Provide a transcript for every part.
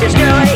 Destroy comedy,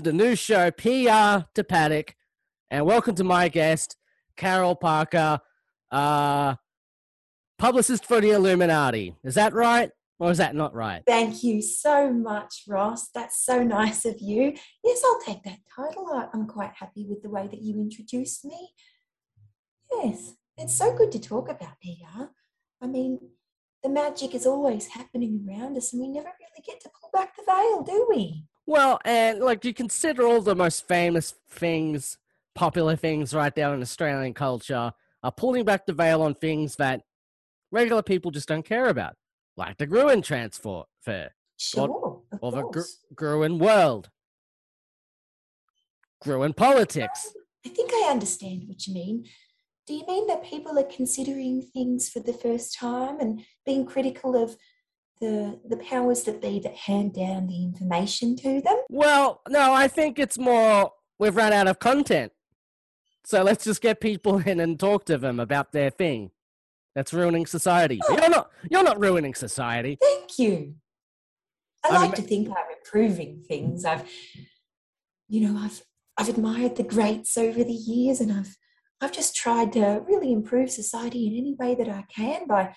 is the new show, PR to Paddock, and welcome to my guest, Carol Parker, uh, publicist for the Illuminati. Is that right, or is that not right? Thank you so much, Ross. That's so nice of you. Yes, I'll take that title. I'm quite happy with the way that you introduced me. Yes, it's so good to talk about PR. I mean, the magic is always happening around us, and we never really get to pull back the veil, do we? Well, and like you consider all the most famous things, popular things right now in Australian culture are pulling back the veil on things that regular people just don't care about, like the Gruen transfer, fair, Sure, of or the Gr- Gruen world, Gruen politics. Um, I think I understand what you mean. Do you mean that people are considering things for the first time and being critical of the the powers that be that hand down the information to them? Well, no, I think it's more we've run out of content. So let's just get people in and talk to them about their thing. That's ruining society. Oh. You're not you're not ruining society. Thank you. I like mean- to think I'm improving things. I've, you know, I've I've admired the greats over the years, and I've I've just tried to really improve society in any way that I can by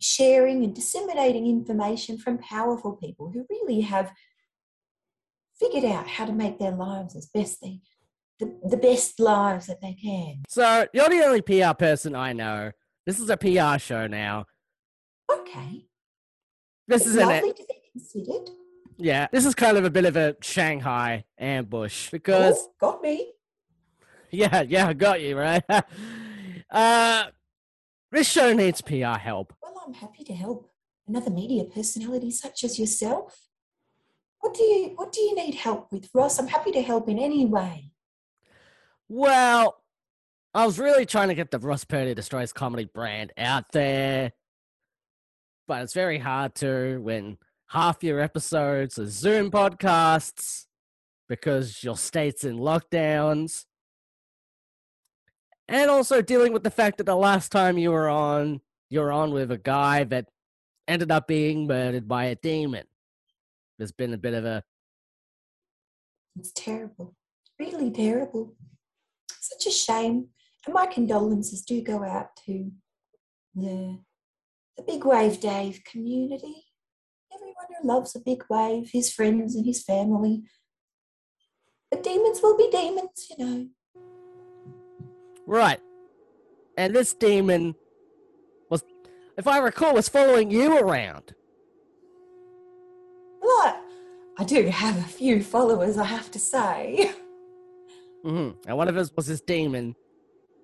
sharing and disseminating information from powerful people who really have figured out how to make their lives as best they the, the best lives that they can. So you're the only PR person I know. This is a PR show now. Okay. This It's is lovely to be considered. yeah. This is kind of a bit of a Shanghai ambush because Oh, got me. yeah, yeah, I got you right. uh, this show needs PR help. Well, I'm happy to help another media personality such as yourself. What do you What do you need help with, Ross? I'm happy to help in any way. Well, I was really trying to get the Ross Purdy Destroys Comedy brand out there, but it's very hard to when half your episodes are Zoom podcasts because your state's in lockdowns. And also dealing with the fact that the last time you were on, you were on with a guy that ended up being murdered by a demon. There's been a bit of a It's terrible, really terrible. Such a shame. And my condolences do go out to the the Big Wave Dave community. Everyone who loves a big wave, his friends and his family. But demons will be demons, you know. Right. And this demon was, if I recall, was following you around. What? I, do have a few followers, I have to say. hmm And one of us was this demon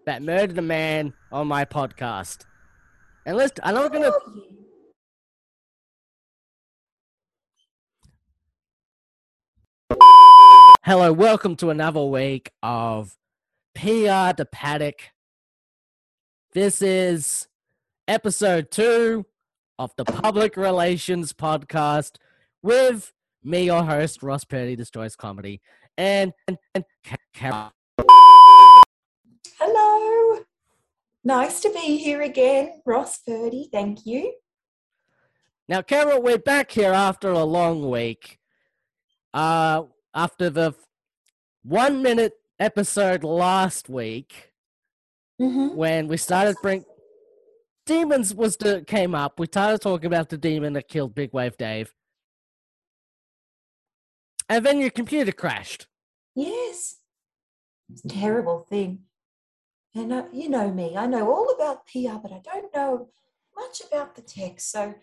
that murdered a man on my podcast. And let's, I'm not gonna. Oh. Hello, welcome to another week of PR to Paddock. This is episode two of the Public Relations Podcast with me, your host, Ross Purdy, Destroys Comedy, and and, and Ca- Carol. Hello. Nice to be here again, Ross Purdy. Thank you. Now, Carol, we're back here after a long week. Uh, after the one minute episode last week, Mm-hmm. when we started bring demons was the came up. We started talking about the demon that killed Big Wave Dave, and then your computer crashed. Yes. It's a terrible thing. And uh, you know me, I know all about PR, but I don't know much about the tech. So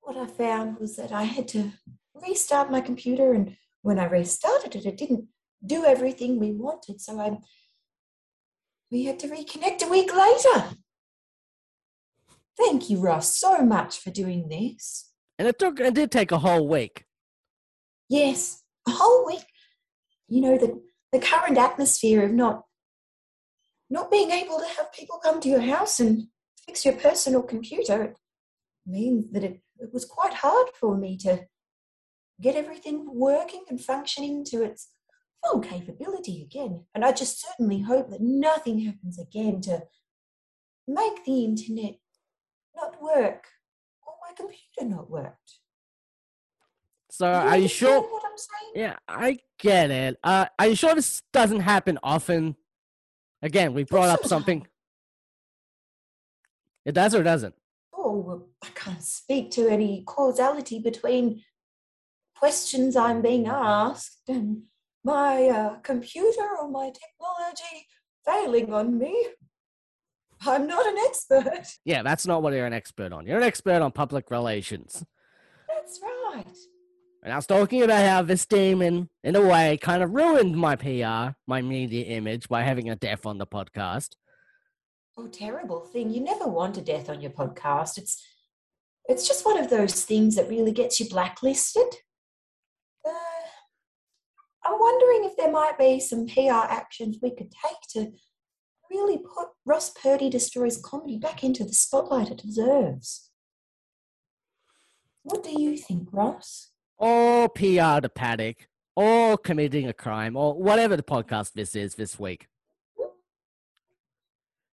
what I found was that I had to restart my computer, and when I restarted it, it didn't do everything we wanted. So I'm. we had to reconnect a week later. Thank you, Ross, so much for doing this. And it took it did take a whole week. Yes, a whole week. You know, the, the current atmosphere of not not being able to have people come to your house and fix your personal computer it means that it, it was quite hard for me to get everything working and functioning to its full capability again. And I just certainly hope that nothing happens again to make the internet not work or my computer not work. So Do are you sure? what I'm saying? Yeah, I get it. Uh, are you sure this doesn't happen often? Again, we brought up something. It does or doesn't? Oh, well, I can't speak to any causality between questions I'm being asked and my uh, computer or my technology failing on me. I'm not an expert. Yeah, that's not what you're an expert on. You're an expert on public relations. That's right. And I was talking about how this demon, in a way, kind of ruined my PR, my media image, by having a death on the podcast. Oh, terrible thing. You never want a death on your podcast. It's it's just one of those things that really gets you blacklisted. I'm wondering if there might be some PR actions we could take to really put Ross Purdy Destroys Comedy back into the spotlight it deserves. What do you think, Ross? Or PR to Paddock, or committing a crime, or whatever the podcast this is this week.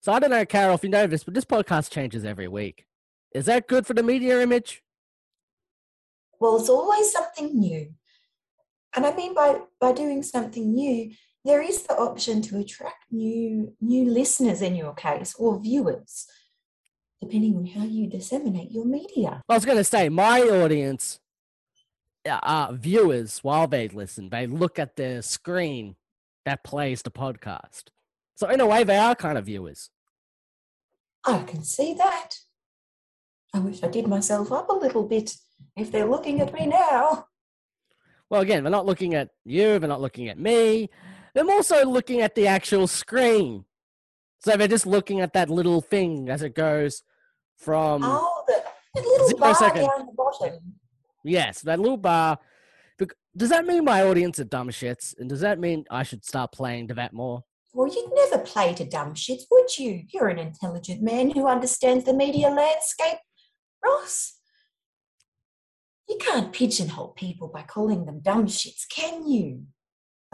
So I don't know, Carol, if you know this, but this podcast changes every week. Is that good for the media image? Well, it's always something new. And I mean by, by doing something new, there is the option to attract new new listeners in your case or viewers, depending on how you disseminate your media. I was going to say, my audience uh, are viewers while they listen. They look at the screen that plays the podcast. So, in a way, they are kind of viewers. I can see that. I wish I did myself up a little bit if they're looking at me now. Well, again, they're not looking at you, they're not looking at me. They're also looking at the actual screen. So, they're just looking at that little thing as it goes from. Oh, the, the little Zero bar second. down the bottom. Yes, that little bar. Does that mean my audience are dumb shits? And does that mean I should start playing to that more? Well, you'd never play to dumb shits, would you? You're an intelligent man who understands the media landscape, Ross. You can't pigeonhole people by calling them dumb shits, can you?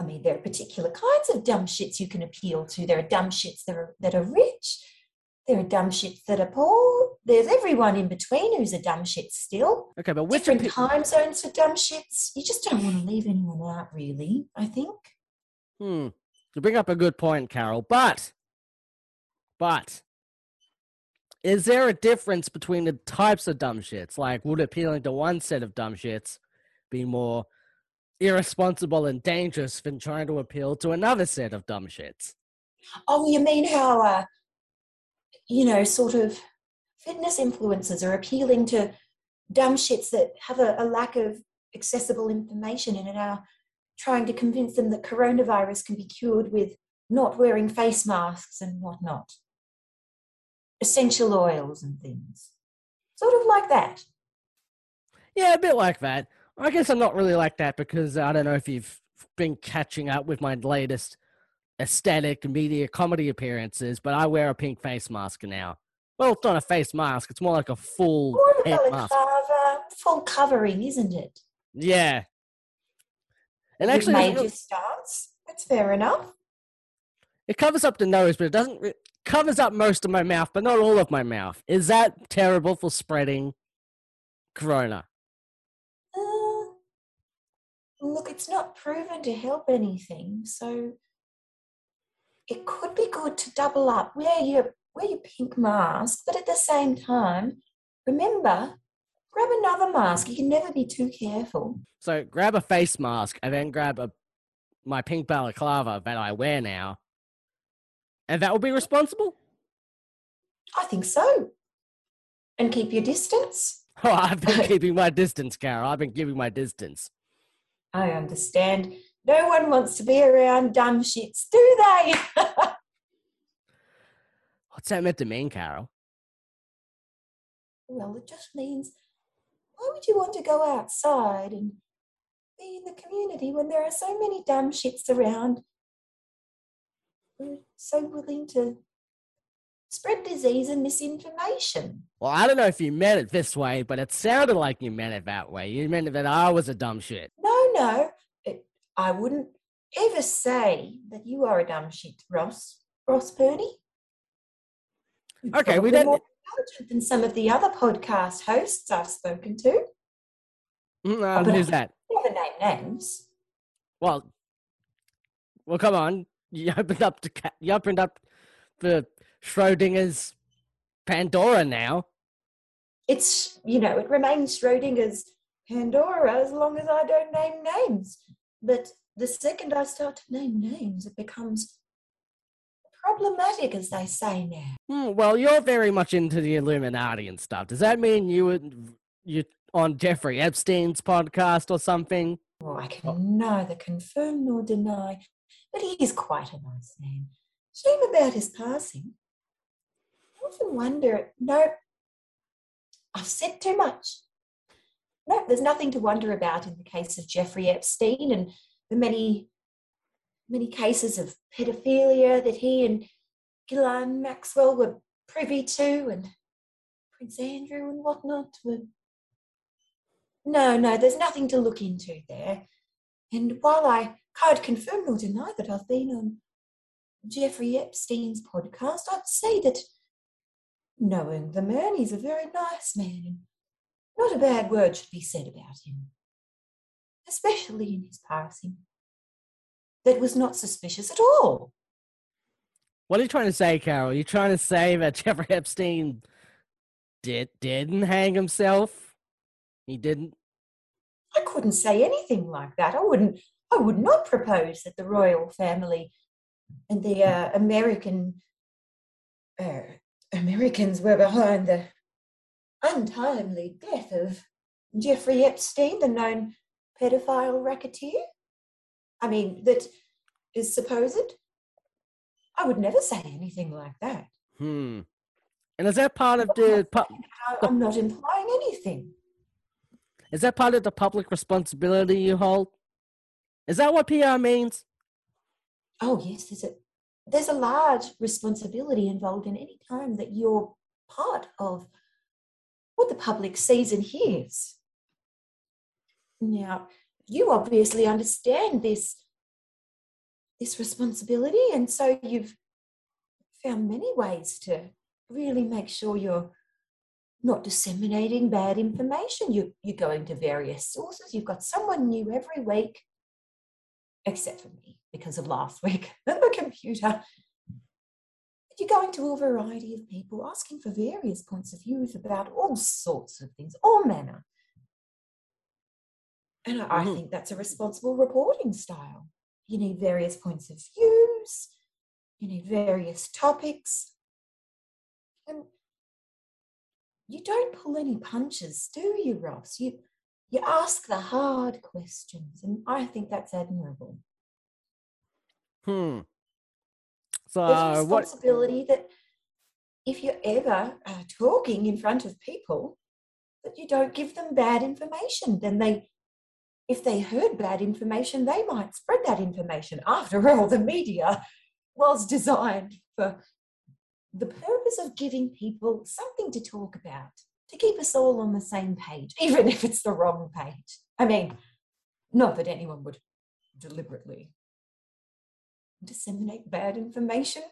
I mean, there are particular kinds of dumb shits you can appeal to. There are dumb shits that are, that are rich. There are dumb shits that are poor. There's everyone in between who's a dumb shit still. Okay, but which Different appe- time zones for dumb shits. You just don't want to leave anyone out, really, I think. Hmm. You bring up a good point, Carol. But, but, is there a difference between the types of dumb shits? Like, would appealing to one set of dumb shits be more irresponsible and dangerous than trying to appeal to another set of dumb shits? Oh, you mean how, uh, you know, sort of fitness influencers are appealing to dumb shits that have a, a lack of accessible information and are trying to convince them that coronavirus can be cured with not wearing face masks and whatnot, essential oils and things. Sort of like that. Yeah, a bit like that. I guess I'm not really like that because I don't know if you've been catching up with my latest aesthetic media comedy appearances, but I wear a pink face mask now. Well, it's not a face mask, it's more like a full head mask. balaclava, full covering, isn't it? Yeah. And You've actually, it's made your stance. That's fair enough. it covers up the nose, but it doesn't. Covers up most of my mouth, but not all of my mouth. Is that terrible for spreading corona? Uh, look, it's not proven to help anything, so it could be good to double up. Wear your wear your pink mask, but at the same time, remember, grab another mask. You can never be too careful. So grab a face mask and then grab a my pink balaclava that I wear now. And that would be responsible? I think so. And keep your distance. Oh, I've been keeping my distance, Carol. I've been keeping my distance. I understand. No one wants to be around dumb shits, do they? What's that meant to mean, Carol? well, it just means why would you want to go outside and be in the community when there are so many dumb shits around so willing to spread disease and misinformation? Well, I don't know if you meant it this way, but it sounded like you meant it that way. You meant that I was a dumb shit. No, no, it, I wouldn't ever say that you are a dumb shit, Ross. Ross Purdy. You're Okay, we don't- more intelligent than some of the other podcast hosts I've spoken to. Mm, uh, but who's I- that? Never name names. Well, well, come on. You opened up to ca- you opened up for Schrodinger's Pandora now. It's you know it remains Schrodinger's Pandora as long as I don't name names. But the second I start to name names, it becomes problematic, as they say now. Hmm, well, you're very much into the Illuminati and stuff. Does that mean you would you on Jeffrey Epstein's podcast or something? Well, I can neither confirm nor deny, but he is quite a nice man. Shame about his passing. I often wonder, no, I've said too much. No, there's nothing to wonder about in the case of Jeffrey Epstein and the many, many cases of pedophilia that he and Ghislaine Maxwell were privy to, and Prince Andrew and whatnot were no, no, there's nothing to look into there. And while I can't confirm nor deny that I've been on Jeffrey Epstein's podcast, I'd say that knowing the man, he's a very nice man, and not a bad word should be said about him, especially in his passing. That was not suspicious at all. What are you trying to say, Carol? you trying to say that Jeffrey Epstein did didn't hang himself? He didn't. I couldn't say anything like that. I wouldn't. I would not propose that the royal family and the uh, American uh, Americans were behind the untimely death of Jeffrey Epstein, the known pedophile racketeer. I mean, that is supposed. I would never say anything like that. Hmm. And is that part of the I'm not implying anything. is that part of the public responsibility you hold? Is that what PR means? Oh yes, there's a there's a large responsibility involved in any time that you're part of what the public sees and hears. Now, you obviously understand this this responsibility, and so you've found many ways to really make sure you're not disseminating bad information. You, you're going to various sources. You've got someone new every week except for me because of last week and the computer. But you're going to a variety of people asking for various points of views about all sorts of things, all manner. And I, I Mhm. think that's a responsible reporting style. You need various points of views, you need various topics. And you don't pull any punches, do you, Ross? You you ask the hard questions, and I think that's admirable. Hmm. So There's a uh, what? responsibility that if you're ever uh, talking in front of people, that you don't give them bad information. Then they, if they heard bad information, they might spread that information. After all, the media was designed for the purpose of giving people something to talk about, to keep us all on the same page, even if it's the wrong page. I mean, not that anyone would deliberately disseminate bad information.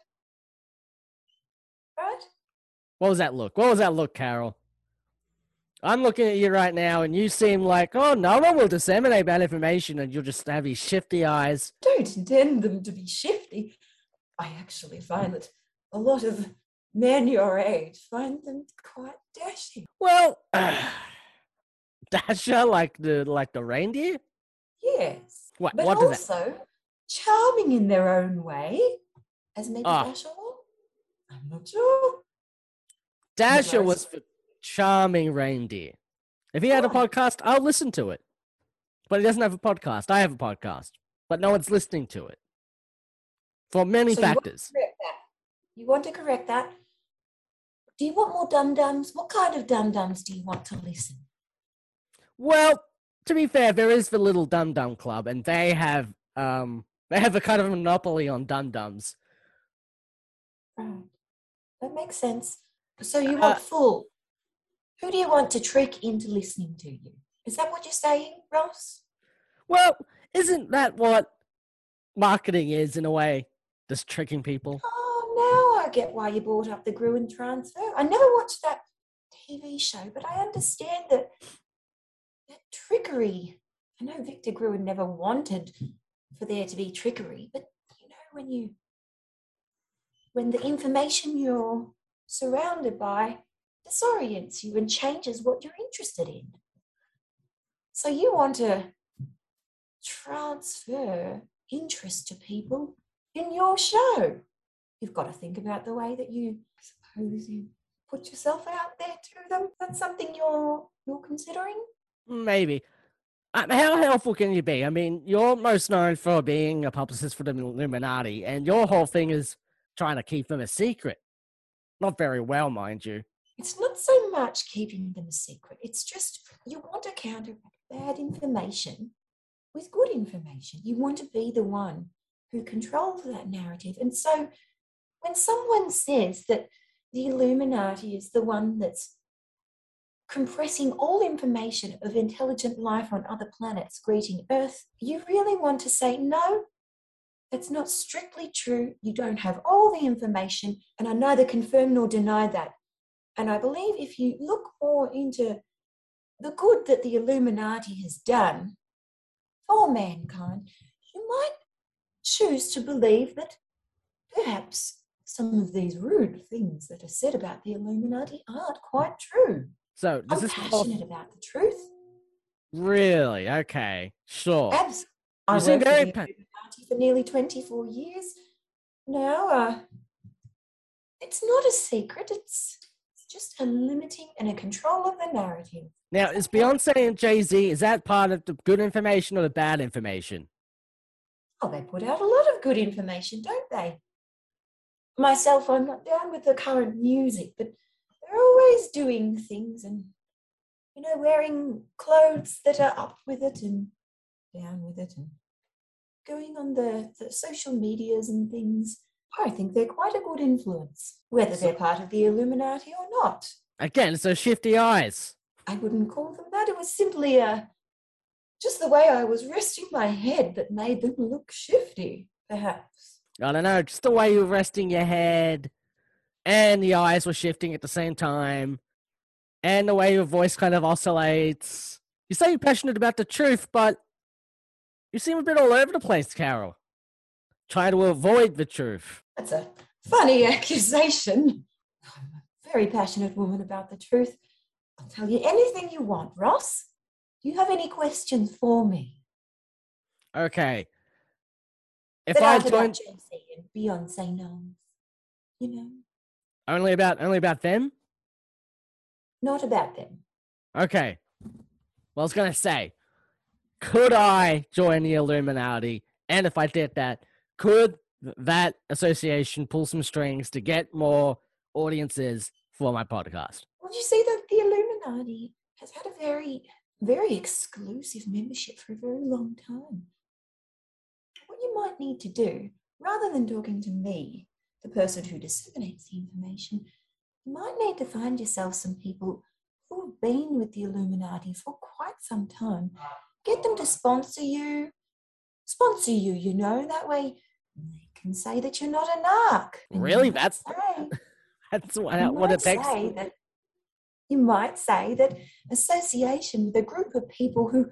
Right? What was that look? What was that look, Carol? I'm looking at you right now, and you seem like, oh, no one will disseminate bad information, and you'll just have these shifty eyes. Don't intend them to be shifty. I actually find that a lot of men your age find them quite dashing. Well, Dasher like the like the reindeer. Yes. What? But what does that? also charming in their own way, as maybe Ah. Dasher was. I'm not sure. Dasher was for charming reindeer. If he had a Oh. podcast, I'll listen to it. But he doesn't have a podcast. I have a podcast, but no one's listening to it for many So you want to factors. correct that. You want to correct that. Do you want more dum dums? What kind of dum dums do you want to listen? Well, to be fair, there is the Little Dum Dum Club, and they have um they have a kind of monopoly on dum dums. Right. That makes sense. So you Uh, want full. Who do you want to trick into listening to you? Is that what you're saying, Ross? Well, isn't that what marketing is in a way? Just tricking people. Oh, now I get why you brought up the Gruen transfer. I never watched that TV show, but I understand that that trickery. I know Victor Gruen never wanted for there to be trickery, but you know when you when the information you're surrounded by disorients you and changes what you're interested in. So you want to transfer interest to people in your show. You've got to think about the way that you I suppose you put yourself out there to them. That's something you're you're considering. Maybe. Um, how helpful can you be? I mean, you're most known for being a publicist for the Illuminati, and your whole thing is trying to keep them a secret. Not very well, mind you. It's not so much keeping them a secret. It's just you want to counteract bad information with good information. You want to be the one who controls that narrative. And so when someone says that the Illuminati is the one that's compressing all information of intelligent life on other planets greeting Earth, you really want to say, no, that's not strictly true. You don't have all the information, and I neither confirm nor deny that. And I believe if you look more into the good that the Illuminati has done for mankind, you might choose to believe that perhaps some of these rude things that are said about the Illuminati aren't quite true. So, does I'm this whole- passionate about the truth. really? Okay, sure. Abs- I worked very pa- Illuminati for nearly 24 years now. Uh, it's not a secret. It's, it's just a limiting and a control of the narrative. Now, is Beyonce and Jay Z, is that part of the good information or the bad information? Oh, they put out a lot of good information, don't they? Myself, I'm not down with the current music, but they're always doing things and, you know, wearing clothes that are up with it and down with it and going on the, the social medias and things. I think they're quite a good influence, whether they're part of the Illuminati or not. Again, those shifty eyes. I wouldn't call them that. It was simply a, just the way I was resting my head that made them look shifty, perhaps. I don't know, just the way you were resting your head, and the eyes were shifting at the same time, and the way your voice kind of oscillates. You say you're passionate about the truth, but you seem a bit all over the place, Carol. Trying to avoid the truth. That's a funny accusation. I'm a very passionate woman about the truth. I'll tell you anything you want, Ross. Do you have any questions for me? Okay. If that I joined Jay-Z and Beyonce Knowles, you know, only about only about them, not about them. Okay. Well, I was going to say, could I join the Illuminati? And if I did that, could that association pull some strings to get more audiences for my podcast? Well, you see that the Illuminati has had a very, very exclusive membership for a very long time. Might need to do, rather than talking to me, the person who disseminates the information, you might need to find yourself some people who've been with the Illuminati for quite some time. Get them to sponsor you, sponsor you, you know, that way they can say that you're not a narc. Really? That's- say- That's what, you what it takes. say that you might say that association with a group of people who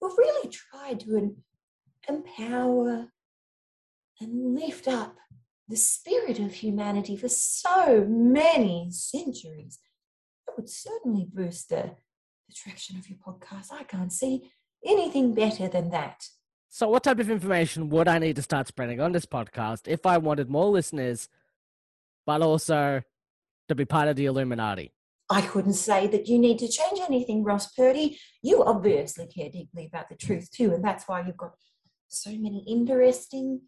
who really tried to empower and lift up the spirit of humanity for so many centuries it would certainly boost the, the traction of your podcast i can't see anything better than that So, what type of information would I need to start spreading on this podcast if I wanted more listeners but also to be part of the Illuminati. I couldn't say that you need to change anything, Ross Purdy. You obviously care deeply about the truth too, and that's why you've got so many interesting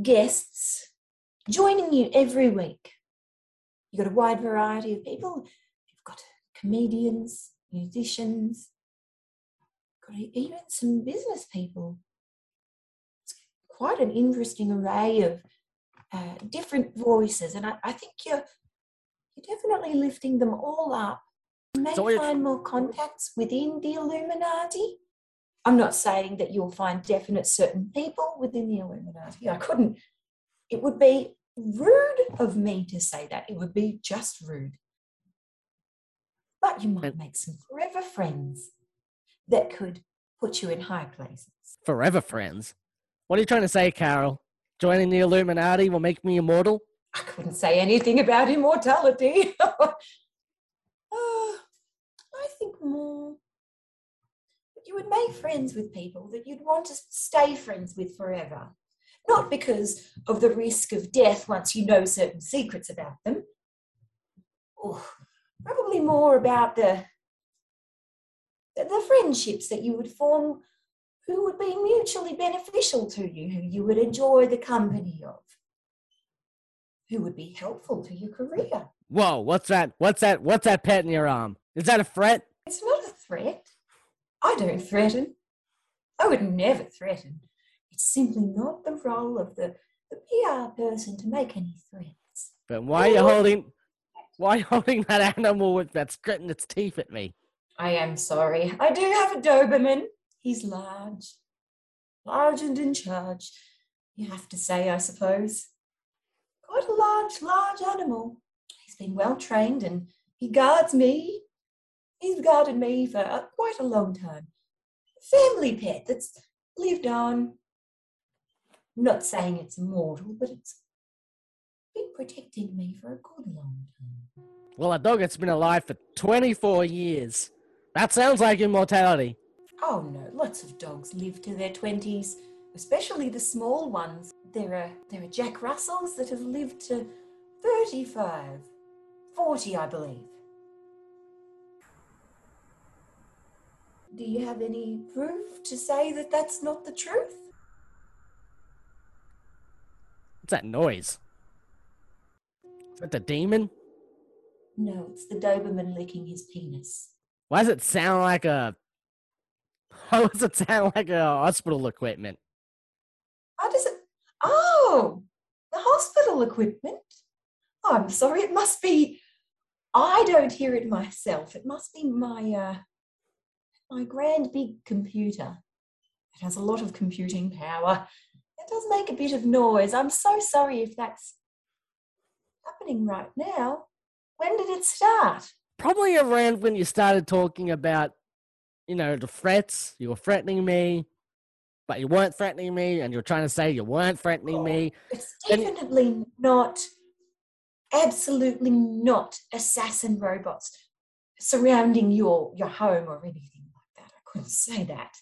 guests joining you every week. You've got a wide variety of people. You've got comedians, musicians, got even some business people. It's quite an interesting array of uh, different voices, and I, I think you're you're definitely lifting them all up. You may So find more contacts within the Illuminati. I'm not saying that you'll find definite certain people within the Illuminati. I couldn't. It would be rude of me to say that. It would be just rude. But you might make some forever friends that could put you in high places. Forever friends. What are you trying to say, Carol? Joining the Illuminati will make me immortal? I couldn't say anything about immortality. Ah, I think more you would make friends with people that you'd want to stay friends with forever. Not because of the risk of death once you know certain secrets about them. Oh, probably more about the, the the friendships that you would form who would be mutually beneficial to you, who you would enjoy the company of who would be helpful to your career. Whoa, what's that? What's that? What's that pet in your arm? Is that a threat? It's not a threat. I don't threaten. I would never threaten. It's simply not the role of the, the PR person to make any threats. But why are you holding why are you holding that animal with that's gritting its teeth at me? I am sorry. I do have a Doberman. He's large. Large and in charge. You have to say, I suppose. Quite a large, large animal. He's been well trained and he guards me. He's guarded me for uh, quite a long time. Family pet that's lived on. I'm not saying it's immortal, but it's been protecting me for a good long time. Well, a dog that's been alive for 24 years. That sounds like immortality. Oh no, lots of dogs live to their 20s, especially the small ones. There are there are Jack Russells that have lived to 35, 40, I believe. Do you have any proof to say that that's not the truth? What's that noise? Is that the demon? No, it's the Doberman licking his penis. Why does it sound like a why does it sound like a hospital equipment? How does it? Oh, the hospital equipment. Oh, I'm sorry, it must be. I don't hear it myself. It must be my uh, my grand big computer. It has a lot of computing power. It does make a bit of noise. I'm so sorry if that's happening right now. When did it start? Probably around when you started talking about, you know, the threats. You were threatening me, but you weren't threatening me, and you're trying to say you weren't threatening me. Oh, it's And- definitely not, absolutely not assassin robots surrounding your, your home or anything like that. I couldn't say that.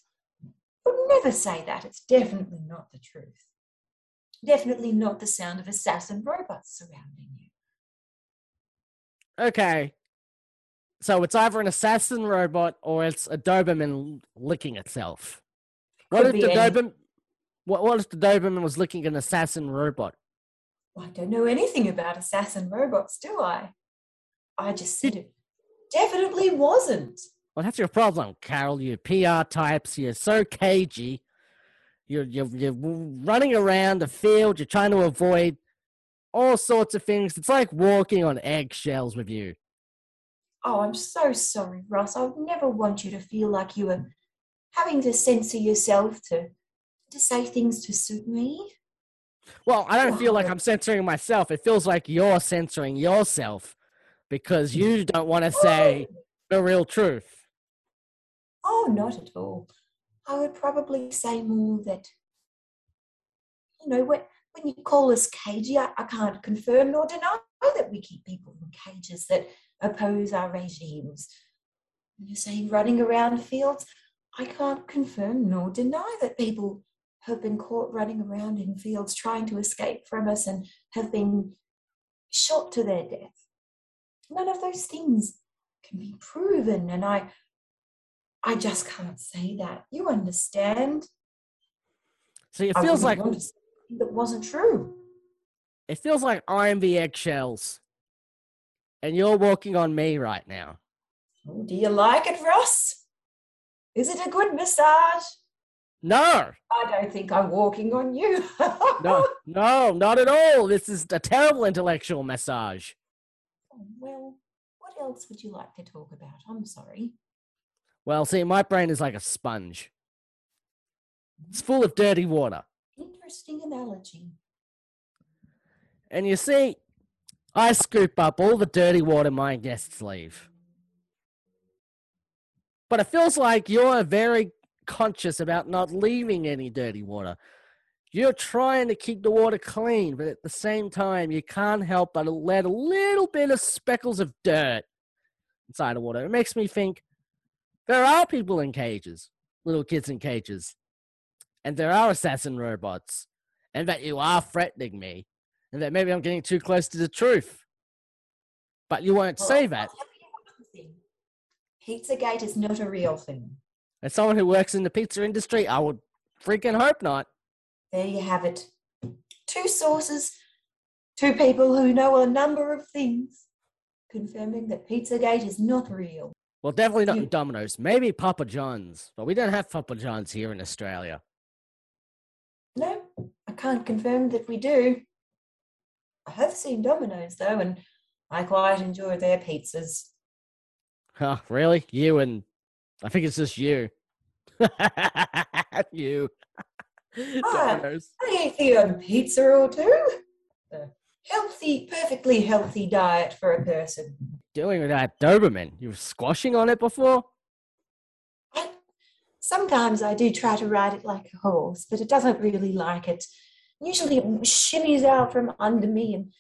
I would never say that. It's definitely not the truth. Definitely not the sound of assassin robots surrounding you. Okay. So it's either an assassin robot or it's a Doberman licking itself. What Could if the any- Doberman? What, what if the Doberman was licking an assassin robot? I don't know anything about assassin robots, do I? I just said it definitely wasn't. Well, that's your problem, Carol. You PR types. You're so cagey. You're, you're you're running around the field. You're trying to avoid all sorts of things. It's like walking on eggshells with you. Oh, I'm so sorry, Ross. I would never want you to feel like you were having to censor yourself to to say things to suit me. Well, I don't feel like I'm censoring myself. It feels like you're censoring yourself because you don't want to say the real truth. Oh, not at all. I would probably say more that, you know, when, when you call us cagey, I, I can't confirm nor deny that we keep people in cages that oppose our regimes. When you're saying running around fields, I can't confirm nor deny that people have been caught running around in fields trying to escape from us and have been shot to their death. None of those things can be proven, and I, I just can't say that. You understand? See, it feels like want to say anything that wasn't true. it feels like I'm the eggshells, and you're walking on me right now. Oh, do you like it, Ross? Is it a good massage? No, I don't think I'm walking on you. no, no, not at all. This is a terrible intellectual massage. Oh, well, what else would you like to talk about? I'm sorry. Well, see, my brain is like a sponge. It's full of dirty water. Interesting analogy. And you see, I scoop up all the dirty water my guests leave. But it feels like you're very conscious about not leaving any dirty water. You're trying to keep the water clean, but at the same time, you can't help but let a little bit of speckles of dirt inside the water. It makes me think there are people in cages, little kids in cages, and there are assassin robots, and that you are threatening me and that maybe I'm getting too close to the truth. But you won't Well, say that. Pizzagate is not a real thing. As someone who works in the pizza industry, I would freaking hope not. There you have it. Two sources, two people who know a number of things, confirming that Pizzagate is not real. Well, definitely not in Domino's. Maybe Papa John's, but we don't have Papa John's here in Australia. No, I can't confirm that we do. I have seen Domino's though, and I quite enjoy their pizzas. Huh, really? You and I think it's just you. you. Ah, Domino's. I ate the odd pizza or two. Healthy, perfectly healthy diet for a person. Doing with that Doberman. You were squashing on it before? I, sometimes I do try to ride it like a horse, but it doesn't really like it. Usually it shimmies out from under me and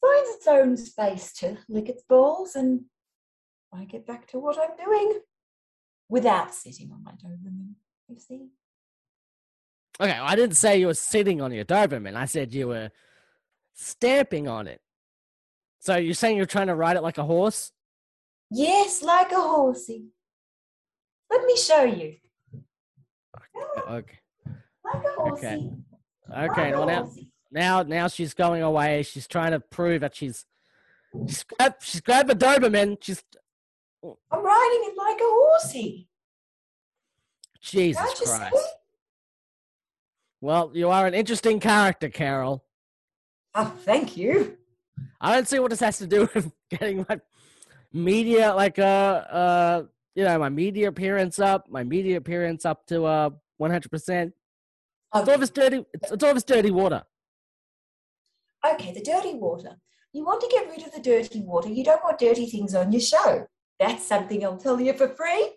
finds its own space to lick its balls, and I get back to what I'm doing without sitting on my Doberman, you see. Okay, I didn't say you were sitting on your Doberman. I said you were stamping on it. So you're saying you're trying to ride it like a horse? Yes, like a horsey. Let me show you. Okay. Like a horsey. Okay. like Okay. a Well, now, horsey. now, now she's going away. She's trying to prove that she's she's grabbed, she's grabbed the Doberman. She's I'm riding it like a horsey. Jesus Christ. Well, you are an interesting character, Carol. Oh, thank you. I don't see what this has to do with getting my media, like uh, uh, you know, my media appearance up, my media appearance up to uh, one hundred percent. It's all this dirty. It's, it's all this dirty water. okay, the dirty water. You want to get rid of the dirty water. You don't want dirty things on your show. That's something I'll tell you for free.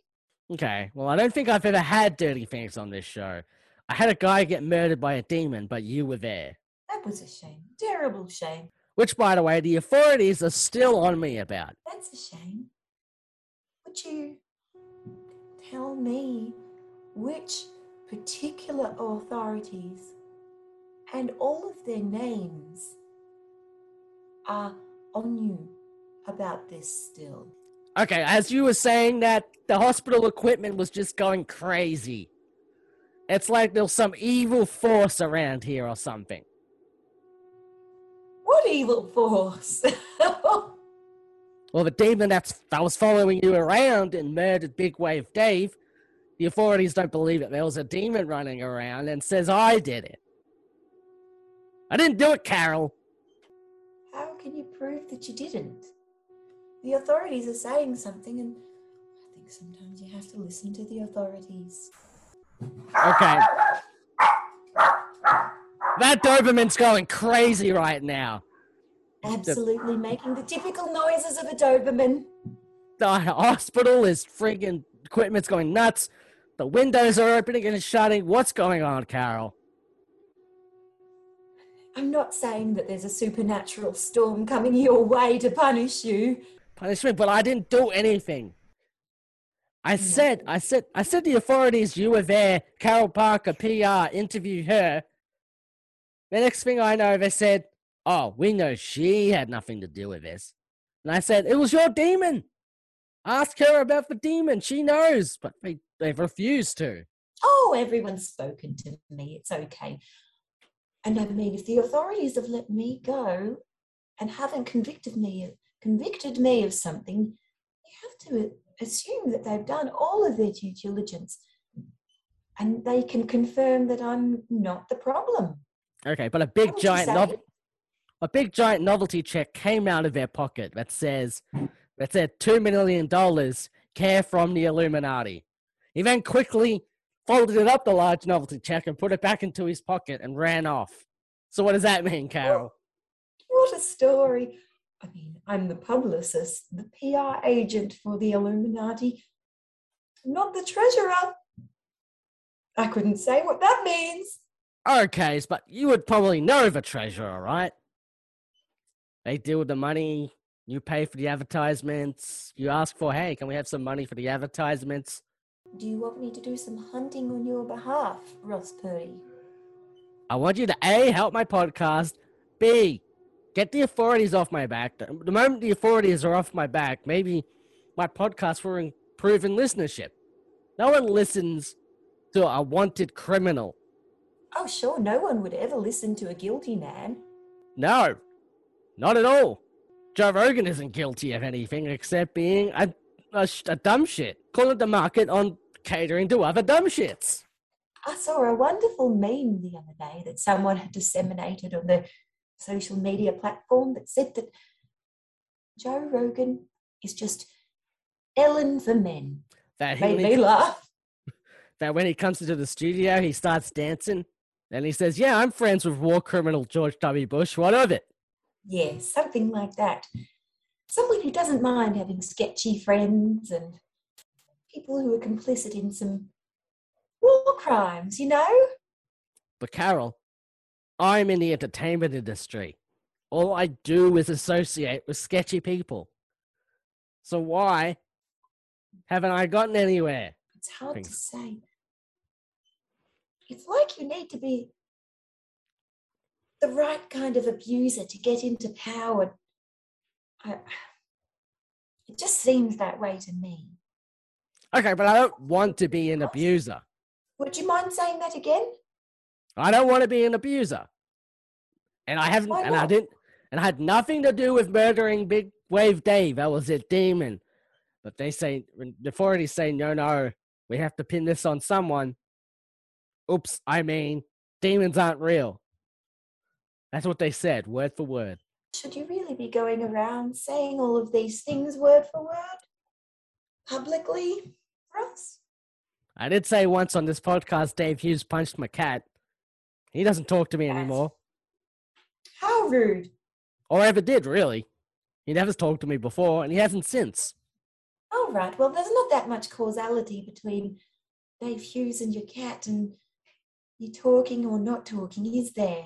Okay. Well, I don't think I've ever had dirty things on this show. I had a guy get murdered by a demon, but you were there. That was a shame. Terrible shame. Which, by the way, the authorities are still on me about. That's a shame. Would you tell me which particular authorities and all of their names are on you about this still? Okay, as you were saying that the hospital equipment was just going crazy. It's like there's some evil force around here or something. What evil force? Well, the demon that's, that was following you around and murdered Big Wave Dave, the authorities don't believe it. There was a demon running around and says I did it. I didn't do it, Carol. How can you prove that you didn't? The authorities are saying something, and I think sometimes you have to listen to the authorities. Okay. That Doberman's going crazy right now. Absolutely making the typical noises of a Doberman. The hospital is friggin' equipment's going nuts. The windows are opening and shutting. What's going on, Carol? I'm not saying that there's a supernatural storm coming your way to punish you. Punishment, but I didn't do anything. I said, I said, I said the authorities, you were there, Carol Parker, PR, interviewed her. The next thing I know, they said, Oh, we know she had nothing to do with this. And I said, It was your demon. Ask her about the demon. She knows. But they, they've refused to. Oh, everyone's spoken to me. It's okay. And I mean, if the authorities have let me go and haven't convicted me convicted me of something, you have to assume that they've done all of their due diligence and they can confirm that I'm not the problem. Okay, but a big giant say? nov- a big giant novelty check came out of their pocket that says that said two million dollars care from the Illuminati. He then quickly folded it up the large novelty check and put it back into his pocket and ran off. So what does that mean, Carol? What a story. I mean, I'm the publicist, the PR agent for the Illuminati, not the treasurer. I couldn't say what that means. Okay, but you would probably know the treasurer, right? They deal with the money. You pay for the advertisements. You ask for, hey, can we have some money for the advertisements? Do you want me to do some hunting on your behalf, Ross Purdy? I want you to A, help my podcast, B, get the authorities off my back. The the moment the authorities are off my back, maybe my podcast will improve in listenership. No one listens to a wanted criminal. Oh, sure, no one would ever listen to a guilty man. No, not at all. Joe Rogan isn't guilty of anything except being a, a, a dumb shit. Calling the market on catering to other dumb shits. I saw a wonderful meme the other day that someone had disseminated on the social media platform that said that Joe Rogan is just Ellen for men. That he Made me laugh. that when he comes into the studio, he starts dancing. And he says, Yeah, I'm friends with war criminal George W. Bush. What of it? Yeah, something like that. Someone who doesn't mind having sketchy friends and people who are complicit in some war crimes, you know? But Carol, I'm in the entertainment industry. All I do is associate with sketchy people. So why haven't I gotten anywhere? It's hard to say. It's like you need to be the right kind of abuser to get into power. I, it just seems that way to me. Okay, but I don't want to be an abuser. Would you mind saying that again? I don't want to be an abuser. And I haven't, and I didn't, and I had nothing to do with murdering Big Wave Dave. That was a demon. But they say, the authorities say, no, no, we have to pin this on someone. Oops, I mean, demons aren't real. That's what they said, word for word. Should you really be going around saying all of these things word for word? Publicly, Ross? I did say once on this podcast, Dave Hughes punched my cat. He doesn't talk to me anymore, How rude. or ever did, really. He never talked to me before, and he hasn't since. All right, well, there's not that much causality between Dave Hughes and your cat and you talking or not talking, is there?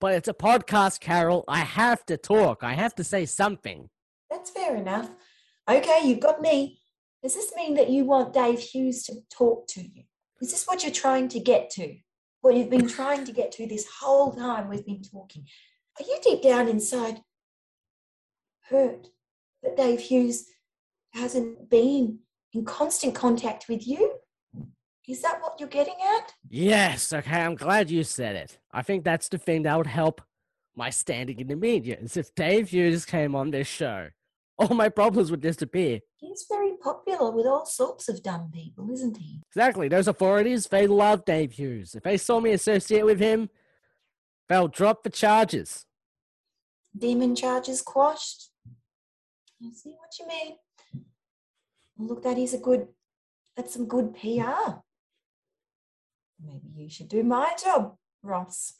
But it's a podcast, Carol. I have to talk. I have to say something. That's fair enough. Okay, you've got me. Does this mean that you want Dave Hughes to talk to you? Is this what you're trying to get to? What you've been trying to get to this whole time we've been talking? Are you deep down inside hurt that Dave Hughes hasn't been in constant contact with you? Is that what you're getting at? Yes, okay, I'm glad you said it. I think that's the thing that would help my standing in the media. Is if Dave Hughes came on this show, all my problems would disappear. He's very popular with all sorts of dumb people, isn't he? Exactly. Those authorities, they love Dave Hughes. If they saw me associate with him, they'll drop the charges. demon charges quashed. I see what you mean. Look, that is a good, that's some good PR. Maybe you should do my job, Ross.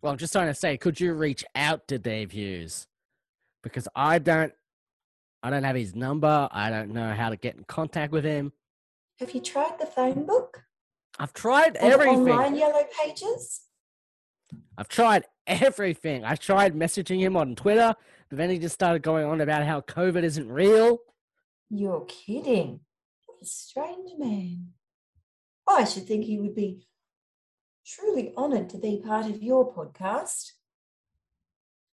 Well, I'm just trying to say, could you reach out to Dave Hughes? Because I don't I don't have his number. I don't know how to get in contact with him. Have you tried the phone book? I've tried Or everything. Online yellow pages? I've tried everything. I tried messaging him on Twitter, but then he just started going on about how COVID isn't real. You're kidding. What a strange man. I should think he would be truly honoured to be part of your podcast.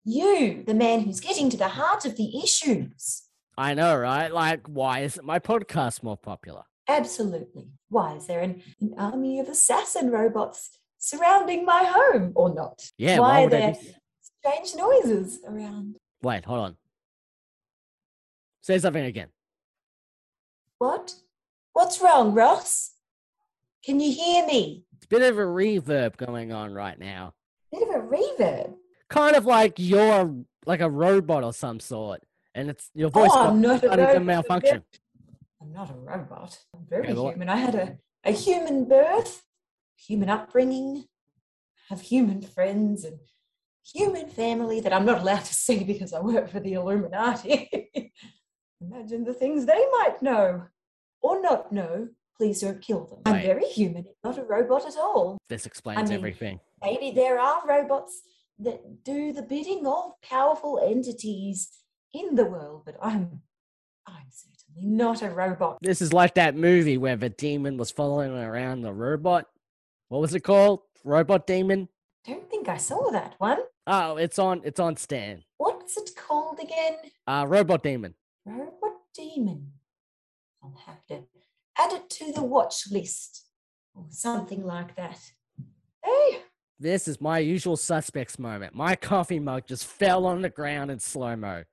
You, the man who's getting to the heart of the issues. I know, right? Like, why isn't my podcast more popular? Absolutely. Why is there an, an army of assassin robots surrounding my home or not? Yeah, why why are there be- strange noises around? Wait, hold on. Say something again. What? What's wrong, Ross? Can you hear me? It's a bit of a reverb going on right now. Bit of a reverb. Kind of like you're like a robot or some sort, and it's your voice oh, got- I'm not a to robot. malfunction. I'm not a robot. I'm very human. I had a, a human birth, human upbringing, have human friends and human family that I'm not allowed to see because I work for the Illuminati. Imagine the things they might know or not know. Please don't kill them. I'm very human, not a robot at all. This explains mean- everything. Maybe there are robots that do the bidding of powerful entities in the world, but I'm I'm certainly not a robot. This is like that movie where the demon was following around the robot. What was it called? Robot Demon? Don't think I saw that one. Oh, it's on it's on Stan. What's it called again? Uh Robot Demon. Robot Demon. I'll have to add it to the watch list or something like that. Hey, This is my usual suspects moment. My coffee mug just fell on the ground in slow-mo.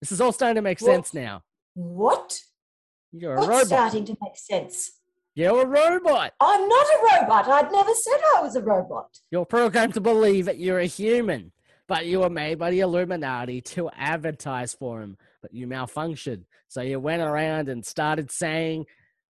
This is all starting to make What? sense now. what? You're a What's robot. starting to make sense? You're a robot. I'm not a robot. I'd never said I was a robot. You're programmed to believe that you're a human, but you were made by the Illuminati to advertise for them, but you malfunctioned. So you went around and started saying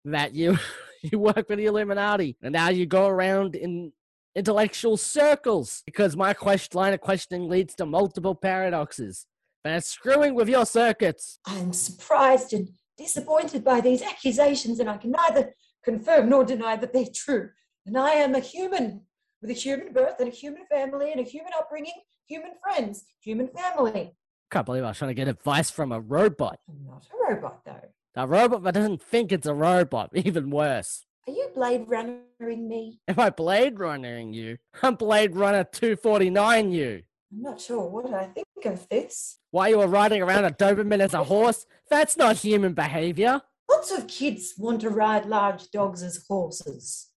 that you you work for the Illuminati, and now you go around in intellectual circles because my question line of questioning leads to multiple paradoxes. It's screwing with your circuits. I'm surprised and disappointed by these accusations, and I can neither confirm nor deny that they're true. And I am a human with a human birth and a human family and a human upbringing, human friends, human family. Can't believe I was trying to get advice from a robot. I'm not a robot, though. A robot that doesn't think it's a robot. Even worse. Are you Blade Runnering me? Am I Blade Runnering you? I'm Blade Runner 249 you. I'm not sure what I think of this. Why you were riding around a Doberman as a horse? That's not human behavior. Lots of kids want to ride large dogs as horses.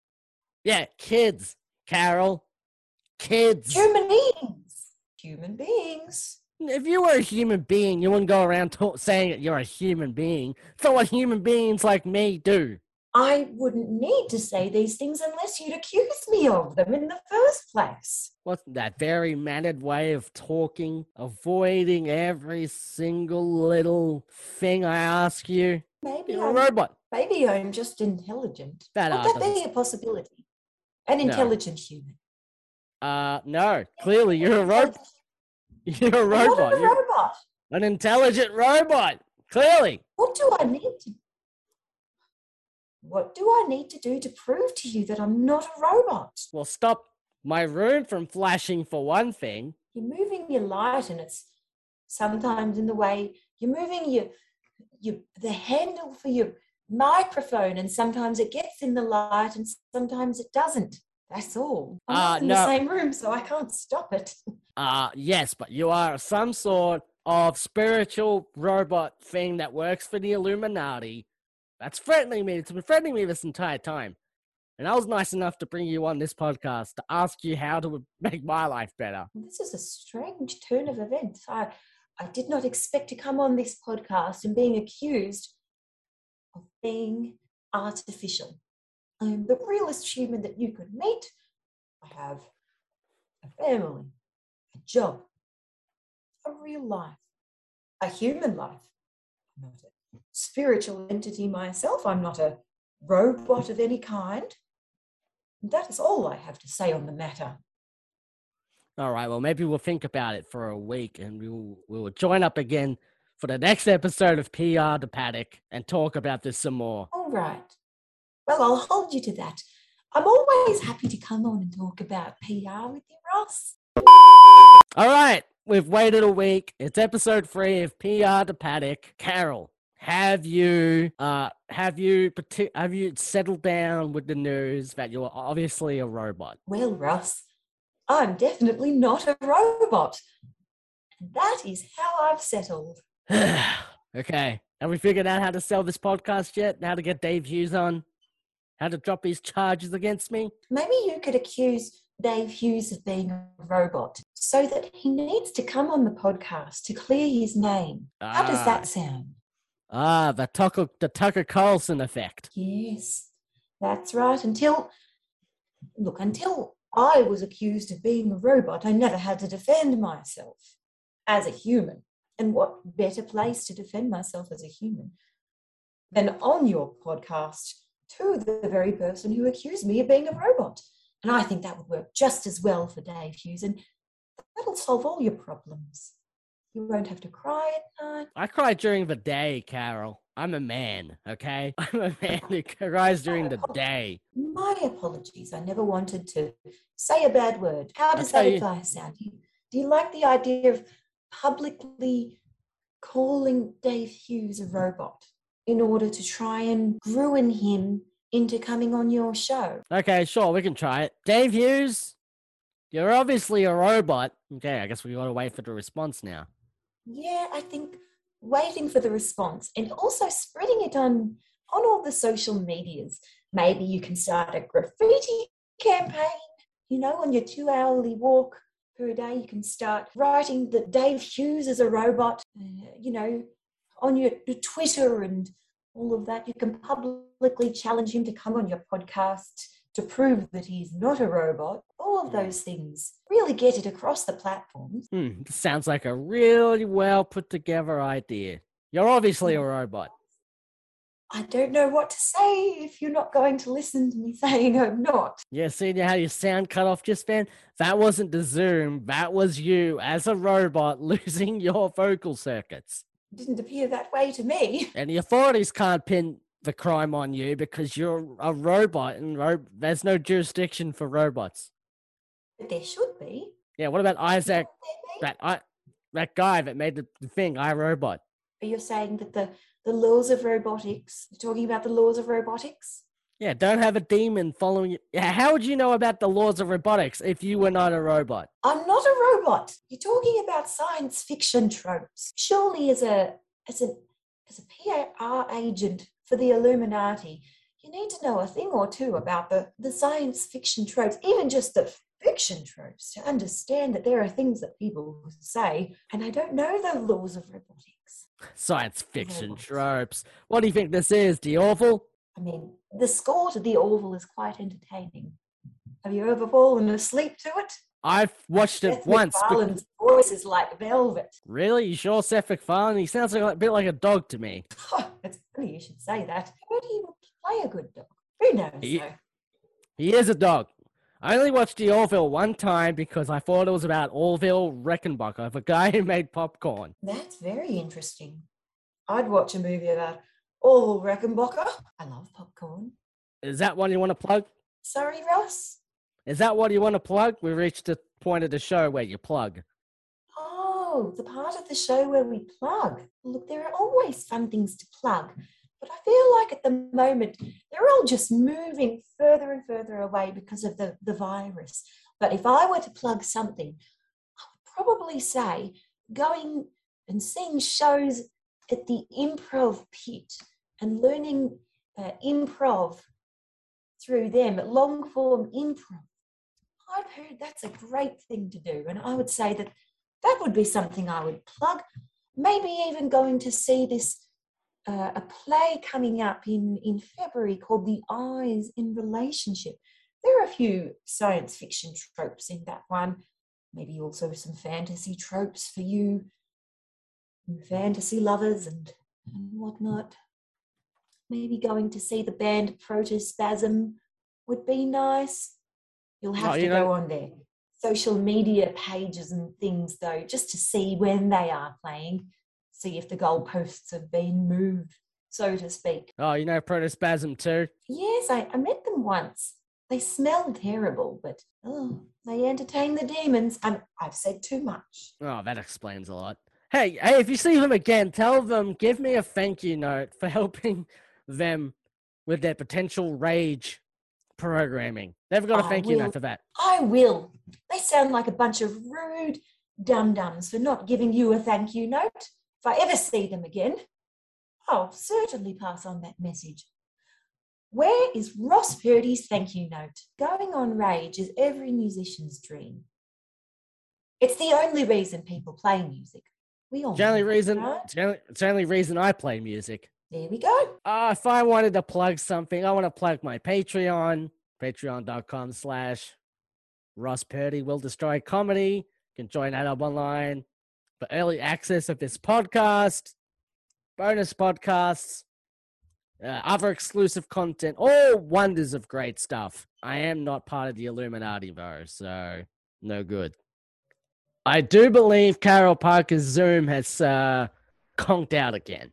Yeah, kids, Carol. Kids. Human beings. Human beings. If you were a human being, you wouldn't go around saying that you're a human being. Not what human beings like me do. I wouldn't need to say these things unless you'd accuse me of them in the first place. What's that very mannered way of talking, avoiding every single little thing I ask you? Maybe You're I'm, a robot. maybe I'm just intelligent. That Would that be a possibility? An No. intelligent human. Uh, no. Clearly, you're a robot. You're a robot. a You're robot. an intelligent robot. Clearly. What do I need to What do I need to do to prove to you that I'm not a robot? Well, stop my room from flashing for one thing. You're moving your light and it's sometimes in the way you're moving your your the handle for your microphone and sometimes it gets in the light and sometimes it doesn't. That's all. I'm Uh, in no. the same room, so I can't stop it. Uh, yes, but you are some sort of spiritual robot thing that works for the Illuminati. That's threatening me. It's been threatening me this entire time. And I was nice enough to bring you on this podcast to ask you how to make my life better. This is a strange turn of events. I, I did not expect to come on this podcast and being accused of being artificial. I am the realest human that you could meet. I have a family, a job, a real life, a human life. I'm not a spiritual entity myself. I'm not a robot of any kind. That is all I have to say on the matter. All right, well, maybe we'll think about it for a week and we will, we will join up again for the next episode of PR to Paddock and talk about this some more. All right. Well, I'll hold you to that. I'm always happy to come on and talk about PR with you, Ross. All right, we've waited a week. It's episode three of PR to Paddock. Carol, have you uh have you have you settled down with the news that you're obviously a robot? Well, Ross, I'm definitely not a robot. That is how I've settled. okay. Have we figured out how to sell this podcast yet? How to get Dave Hughes on? How to drop his charges against me? Maybe you could accuse Dave Hughes of being a robot so that he needs to come on the podcast to clear his name. How does Ah. that sound? Ah, the Tucker the Tucker Carlson effect. Yes, that's right. Until, look, until I was accused of being a robot, I never had to defend myself as a human. And what better place to defend myself as a human than on your podcast to the very person who accused me of being a robot? And I think that would work just as well for Dave Hughes, and that'll solve all your problems. You won't have to cry at night. I cry during the day, Carol. I'm a man, okay? I'm a man who cries during the day. My apologies. I never wanted to say a bad word. How does that you- advice sound? Do you, do you like the idea of publicly calling Dave Hughes a robot in order to try and ruin him into coming on your show? Okay, sure, we can try it. Dave Hughes, you're obviously a robot. Okay, I guess we gotta wait for the response now. Yeah, I think waiting for the response and also spreading it on on all the social medias. Maybe you can start a graffiti campaign, you know, on your two hourly walk per day. You can start writing that Dave Hughes is a robot, uh, you know, on your, your Twitter and all of that. You can publicly challenge him to come on your podcast to prove that he's not a robot. All of those things. Really get it across the platforms. Hmm, sounds like a really well put together idea. You're obviously a robot. I don't know what to say if you're not going to listen to me saying I'm not. Yeah, seeing how your sound cut off just then? That wasn't the Zoom. That was you as a robot losing your vocal circuits. Didn't appear that way to me. And the authorities can't pin the crime on you because you're a robot and ro- there's no jurisdiction for robots. But there should be. Yeah, what about Isaac, that I, that guy that made the, the thing, I Robot? be? Are you saying that the, the laws of robotics, you're talking about the laws of robotics? Yeah, don't have a demon following you. How would you know about the laws of robotics if you were not a robot? I'm not a robot. You're talking about science fiction tropes. Surely as a as a as a PR agent for the Illuminati, you need to know a thing or two about the, the science fiction tropes, even just the fiction tropes, to understand that there are things that people say, and I don't know the laws of robotics. Science fiction tropes. What do you think this is? The Orville? I mean, the score to the Orville is quite entertaining. Have you ever fallen asleep to it? I've watched it Seth once. MacFarlane's voice is like velvet. Really? You sure Seth MacFarlane? He sounds like a bit like a dog to me. it's funny you should say that. How do you play a good dog? Who knows? He- though? He is a dog. I only watched the Orville one time because I thought it was about Orville Redenbacher, the guy who made popcorn. That's very interesting. I'd watch a movie about Oh, Orville Redenbacher. I love popcorn. Is that one you want to plug? Sorry, Ross. Is that what you want to plug? We reached the point of the show where you plug. Oh, the part of the show where we plug. Look, there are always fun things to plug, but I feel like at the moment they're all just moving further and further away because of the, the virus. But if I were to plug something, I would probably say going and seeing shows at the improv pit and learning uh, improv through them, long form improv. I've heard that's a great thing to do, and I would say that that would be something I would plug. Maybe even going to see this uh, a play coming up in in February called The Eyes in Relationship. There are a few science fiction tropes in that one. Maybe also some fantasy tropes for you, fantasy lovers and, and whatnot. Maybe going to see the band Protospasm would be nice. You'll have Oh, to you go know- on their social media pages and things though, just to see when they are playing, see if the goalposts have been moved, so to speak. Oh, you know Protospasm too? Yes, I, I met them once. They smell terrible, but oh, they entertain the demons. And I've said too much. Oh, that explains a lot. Hey, hey, if you see them again, tell them, give me a thank you note for helping them with their potential rage programming. They've got a I thank you note for that. I will. They sound like a bunch of rude, dum dums for not giving you a thank you note. If I ever see them again, I'll certainly pass on that message. Where is Ross Purdy's thank you note? Going on rage is every musician's dream. It's the only reason people play music. We all It's the only reason. It's the only, it's the only reason I play music. There we go. Uh, if I wanted to plug something, I want to plug my Patreon, patreon.com slash Ross Purdy will destroy comedy. You can join that up online for early access of this podcast, bonus podcasts, uh, other exclusive content, all wonders of great stuff. I am not part of the Illuminati though, so no good. I do believe Carol Parker's Zoom has uh, conked out again.